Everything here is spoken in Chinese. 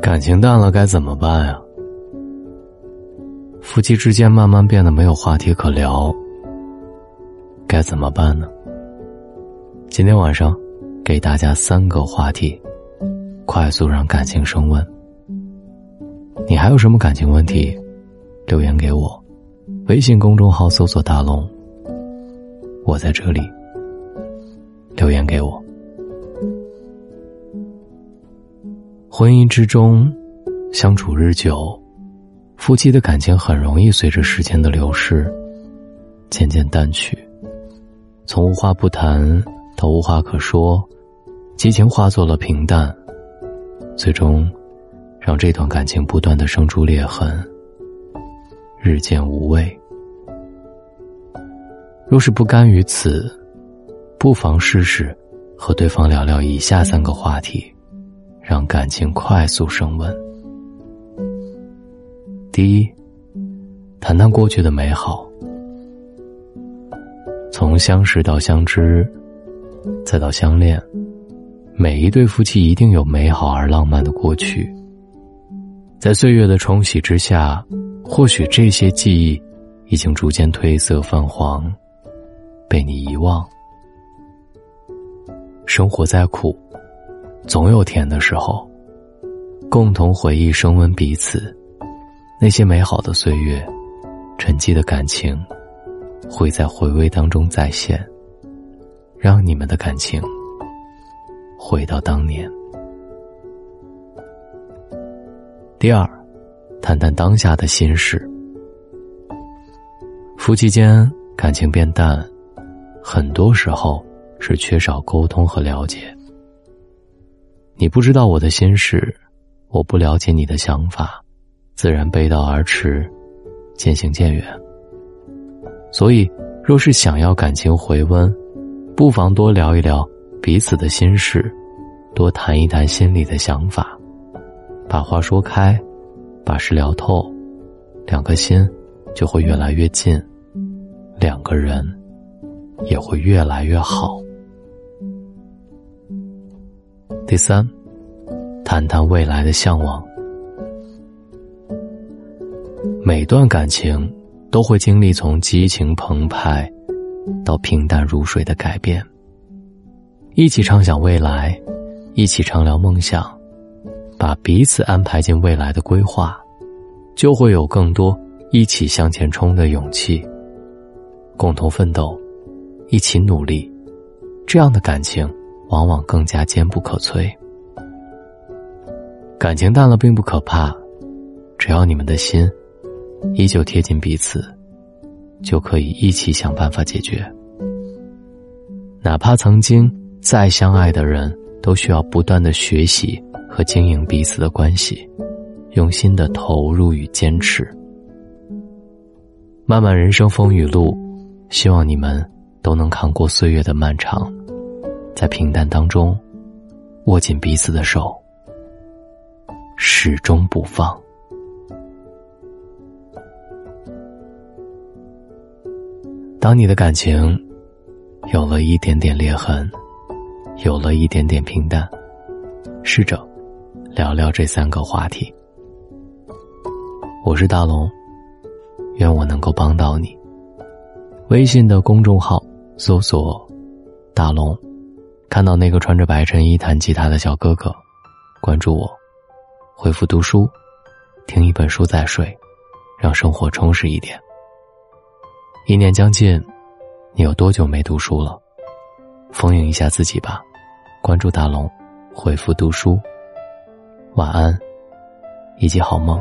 感情淡了该怎么办呀？夫妻之间慢慢变得没有话题可聊，该怎么办呢？今天晚上，给大家三个话题，快速让感情升温。你还有什么感情问题？留言给我，微信公众号搜索“大龙”，我在这里。留言给我。婚姻之中，相处日久，夫妻的感情很容易随着时间的流逝，渐渐淡去。从无话不谈到无话可说，激情化作了平淡，最终让这段感情不断的生出裂痕，日渐无味。若是不甘于此，不妨试试和对方聊聊以下三个话题。让感情快速升温。第一，谈谈过去的美好。从相识到相知，再到相恋，每一对夫妻一定有美好而浪漫的过去。在岁月的冲洗之下，或许这些记忆已经逐渐褪色泛黄，被你遗忘。生活再苦。总有甜的时候，共同回忆升温彼此，那些美好的岁月，沉寂的感情，会在回味当中再现，让你们的感情回到当年。第二，谈谈当下的心事。夫妻间感情变淡，很多时候是缺少沟通和了解。你不知道我的心事，我不了解你的想法，自然背道而驰，渐行渐远。所以，若是想要感情回温，不妨多聊一聊彼此的心事，多谈一谈心里的想法，把话说开，把事聊透，两颗心就会越来越近，两个人也会越来越好。第三，谈谈未来的向往。每段感情都会经历从激情澎湃到平淡如水的改变。一起畅想未来，一起畅聊梦想，把彼此安排进未来的规划，就会有更多一起向前冲的勇气。共同奋斗，一起努力，这样的感情。往往更加坚不可摧。感情淡了并不可怕，只要你们的心依旧贴近彼此，就可以一起想办法解决。哪怕曾经再相爱的人，都需要不断的学习和经营彼此的关系，用心的投入与坚持。漫漫人生风雨路，希望你们都能扛过岁月的漫长。在平淡当中，握紧彼此的手，始终不放。当你的感情有了一点点裂痕，有了一点点平淡，试着聊聊这三个话题。我是大龙，愿我能够帮到你。微信的公众号搜索“大龙”。看到那个穿着白衬衣弹吉他的小哥哥，关注我，回复读书，听一本书再睡，让生活充实一点。一年将近，你有多久没读书了？丰盈一下自己吧。关注大龙，回复读书，晚安，以及好梦。